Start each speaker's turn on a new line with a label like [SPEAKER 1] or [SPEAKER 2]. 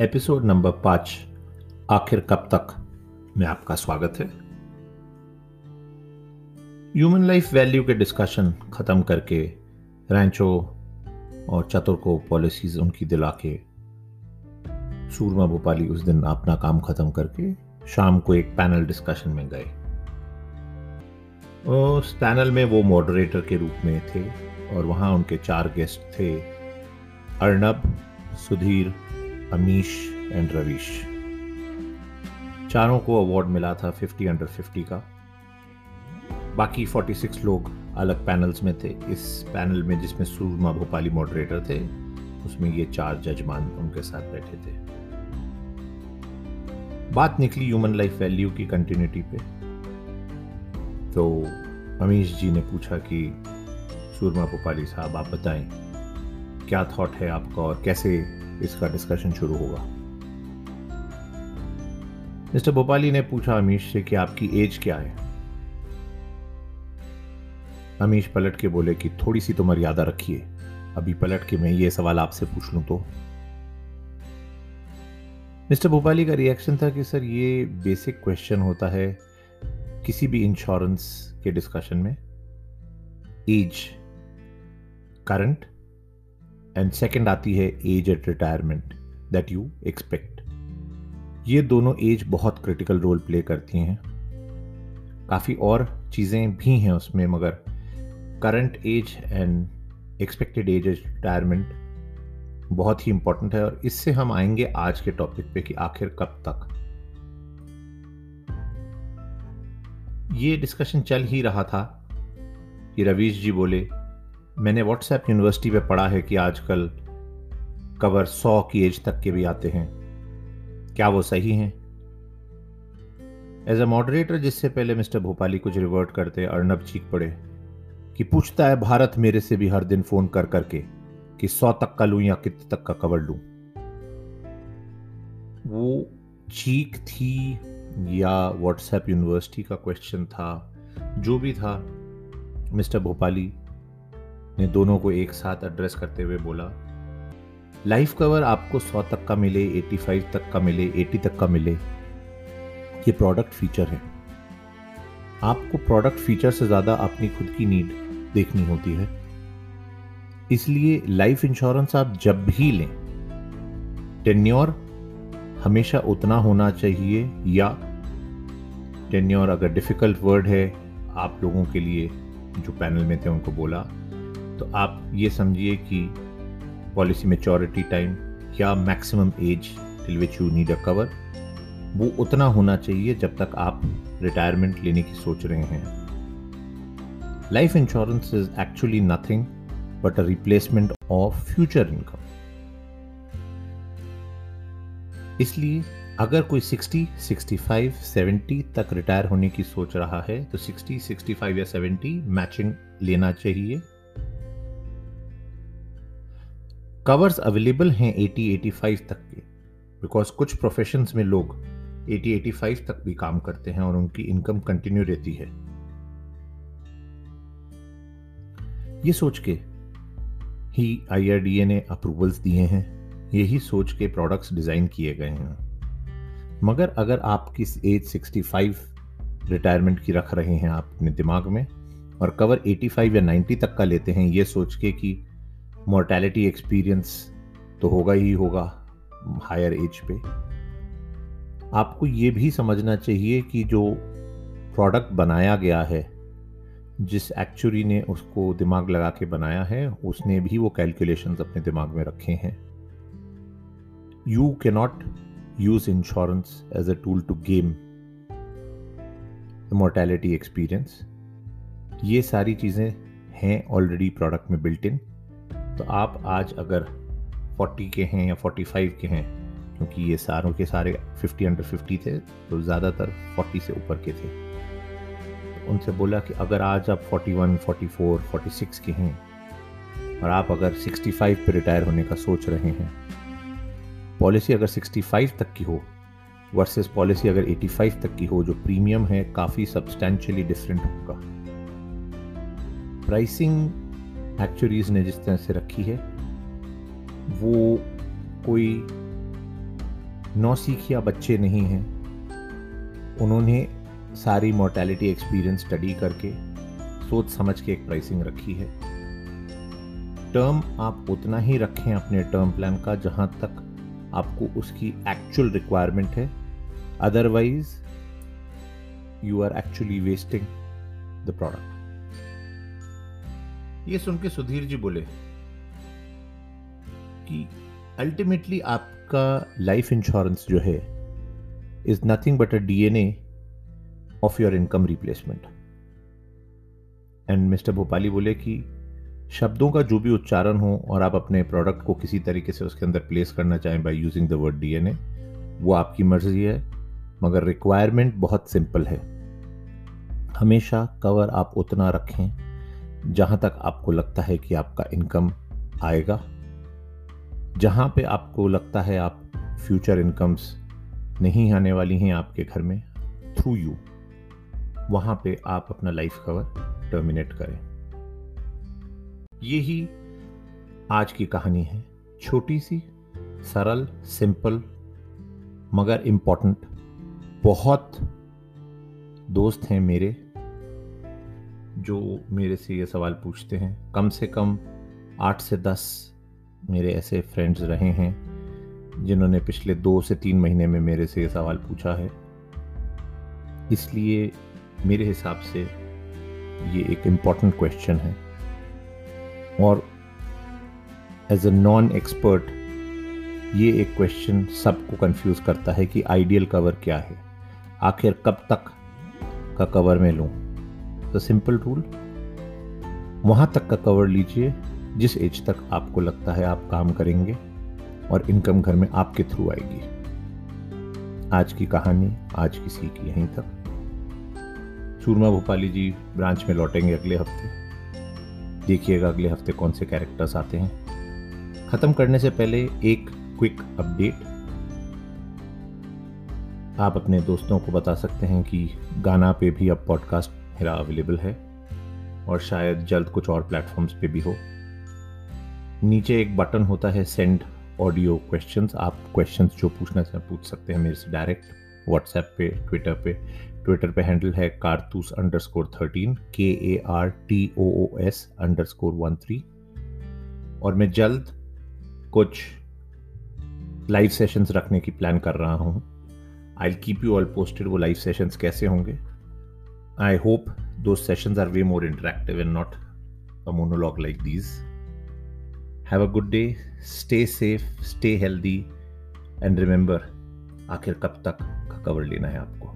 [SPEAKER 1] Episode number पाँच, आखिर कब तक? में आपका स्वागत है। ह्यूमन लाइफ वैल्यू के डिस्कशन खत्म करके रैंचो और चतुर को पॉलिसीज़ उनकी दिला के सूरमा भोपाली उस दिन अपना काम खत्म करके शाम को एक पैनल डिस्कशन में गए। उस पैनल में वो मॉडरेटर के रूप में थे और वहाँ उनके चार गेस्ट थे, अर्नब, सुधीर अमीश एंड रवीश। चारों को अवार्ड मिला था 50 अंडर 50 का। बाकी 46 लोग अलग पैनल्स में थे। इस पैनल में जिसमें सूरमा भोपाली मॉडरेटर थे, उसमें ये चार जजमान उनके साथ बैठे थे। बात निकली ह्यूमन लाइफ वैल्यू की कंटिन्यूटी पे। तो अमीश जी ने पूछा कि, सूरमा भोपाली साहब, आप बताएँ, क्या थॉट है आपका और कैसे इसका डिस्कशन शुरू होगा। मिस्टर भोपाली ने पूछा अमीश से कि आपकी एज क्या है? अमीश पलट के बोले कि थोड़ी सी तो मर्यादा रखिए। अभी पलट के मैं ये सवाल आपसे पूछ लूँ तो। मिस्टर भोपाली का रिएक्शन था कि सर ये बेसिक क्वेश्चन होता है किसी भी इंश्योरेंस के डिस्कशन में। एज करंट एंड सेकेंड आती है age at retirement that you expect ये दोनों एज बहुत क्रिटिकल रोल प्ले करती हैं। काफ़ी और चीज़ें भी हैं उसमें, मगर current age and expected age age retirement बहुत ही इंपॉर्टेंट है और इससे हम आएँगे आज के टॉपिक पे कि आखिर कब तक। ये डिस्कशन चल ही रहा था कि रवीश जी बोले मैंने व्हाट्सएप यूनिवर्सिटी पे पढ़ा है कि आजकल कवर सौ की एज तक के भी आते हैं। क्या वो सही हैं? एज अ मॉडरेटर जिससे पहले मिस्टर भोपाली कुछ रिवर्ट करते, अर्नब चीख पड़े कि पूछता है भारत मेरे से भी हर दिन फ़ोन कर करके कि सौ तक का लूँ या कितने तक का कवर लूँ। वो चीख थी या व्हाट्सएप यूनिवर्सिटी का क्वेश्चन था, जो भी था मिस्टर भोपाली ने दोनों को एक साथ एड्रेस करते हुए बोला लाइफ कवर आपको 100 तक का मिले 85 तक का मिले 80 तक का मिले। ये प्रोडक्ट फीचर है। आपको प्रोडक्ट फीचर से ज़्यादा अपनी खुद की नीड देखनी होती है। इसलिए लाइफ इंश्योरेंस आप जब भी लें टेन्योर हमेशा उतना होना चाहिए या टेन्योर अगर डिफ़िकल्ट वर्ड है, आप लोगों के लिए जो पैनल में थे उनको बोला तो आप ये समझिए कि पॉलिसी मेचोरिटी टाइम या maximum age till which you need a cover वो उतना होना चाहिए जब तक आप रिटायरमेंट लेने की सोच रहे हैं। Life insurance is actually nothing but a replacement of future income इसलिए अगर कोई 60, 65, 70 तक रिटायर होने की सोच रहा है तो 60, 65 या 70 मैचिंग लेना चाहिए। कवर्स अवेलेबल हैं 80 85 तक के बिकॉज़ कुछ प्रोफेशंस में लोग 80 85 तक भी काम करते हैं और उनकी इनकम कंटिन्यू रहती है। ये सोच के ही आईआरडीए ने अप्रूवल्स दिए हैं, यही सोच के प्रोडक्ट्स डिज़ाइन किए गए हैं। मगर अगर आप किस एज 65 रिटायरमेंट की रख रहे हैं आप अपने दिमाग में, और कवर 85 या 90 तक का लेते हैं, ये सोच के कि मोर्टेलिटी एक्सपीरियंस तो होगा ही होगा हायर एज पे। आपको ये भी समझना चाहिए कि जो प्रोडक्ट बनाया गया है, जिस एक्चुअली ने उसको दिमाग लगा के बनाया है, उसने भी वो कैलकुलेशंस अपने दिमाग में रखे हैं। You can not use insurance as a tool to game mortality experience ये सारी चीज़ें हैं ऑलरेडी प्रोडक्ट में बिल्ट इन तो आप आज अगर 40 के हैं या 45 के हैं क्योंकि ये सारों के सारे 50 अंडर 50 थे तो ज़्यादातर 40 से ऊपर के थे। तो उनसे बोला कि अगर आज आप 41, 44, 46 के हैं और आप अगर 65 पे रिटायर होने का सोच रहे हैं पॉलिसी अगर 65 तक की हो वर्सेस पॉलिसी अगर 85 तक की हो जो प्रीमियम है काफ़ी सब्सटैंशियली डिफरेंट होगा। प्राइसिंग एक्चुअलीज ने जिस तरह से रखी है, वो कोई नौसिखिया बच्चे नहीं हैं। उन्होंने सारी मोर्टेलिटी एक्सपीरियंस स्टडी करके सोच समझ के एक प्राइसिंग रखी है। टर्म आप उतना ही रखें अपने टर्म प्लान का, जहाँ तक आपको उसकी एक्चुअल रिक्वायरमेंट है। Otherwise you are actually wasting the product ये सुन के सुधीर जी बोले कि अल्टीमेटली आपका लाइफ इंश्योरेंस जो है is nothing but a DNA of your income replacement and mister Bhopali बोले कि शब्दों का जो भी उच्चारण हो और आप अपने प्रोडक्ट को किसी तरीके से उसके अंदर प्लेस करना चाहें by using the word DNA वो आपकी मर्ज़ी है, मगर रिक्वायरमेंट बहुत सिंपल है। हमेशा कवर आप उतना रखें जहाँ तक आपको लगता है कि आपका इनकम आएगा, जहाँ पे आपको लगता है आप फ्यूचर इनकम्स नहीं आने वाली हैं आपके घर में थ्रू यू वहाँ पे आप अपना लाइफ कवर टर्मिनेट करें। यही आज की कहानी है। छोटी सी, सरल सिंपल मगर इम्पोर्टेंट बहुत दोस्त हैं मेरे। जो मेरे से ये सवाल पूछते हैं, कम से कम आठ से दस मेरे ऐसे फ्रेंड्स रहे हैं, जिन्होंने पिछले दो से तीन महीने में मेरे से ये सवाल पूछा है। इसलिए मेरे हिसाब से ये एक इंपॉर्टेंट क्वेश्चन है। और एज अ नॉन एक्सपर्ट ये एक क्वेश्चन सबको कंफ्यूज करता है कि आइडियल कवर क्या है? आखिर कब तक का कवर में लूँ? तो सिंपल रूल वहाँ तक का कवर लीजिए, जिस एज तक आपको लगता है आप काम करेंगे और इनकम घर में आपके थ्रू आएगी। आज की कहानी, आज की सीख यहीं तक। सूरमा भोपाली जी ब्रांच में लौटेंगे अगले हफ़्ते। देखिएगा अगले हफ़्ते कौन से कैरेक्टर्स आते हैं। ख़त्म करने से पहले एक क्विक अपडेट आप अपने दोस्तों को बता सकते हैं कि गाना पे भी अब पॉडकास्ट मेरा अवेलेबल है और शायद जल्द कुछ और प्लेटफॉर्म्स पे भी हो। नीचे एक बटन होता है सेंड ऑडियो क्वेश्चंस आप क्वेश्चंस जो पूछना चाहें पूछ सकते हैं मेरे से डायरेक्ट व्हाट्सएप पे ट्विटर पे। ट्विटर पे हैंडल है कारतूस अंडर स्कोर थर्टीन के A R T O O S underscore one three और मैं जल्द कुछ लाइव सेशंस रखने की प्लान कर रहा हूँ। I keep you all posted वो लाइव सेशंस कैसे होंगे। आई होप दो sessions are way more interactive and not a monologue like these have a good day stay safe stay healthy and remember आखिर कब तक कवर लेना है आपको?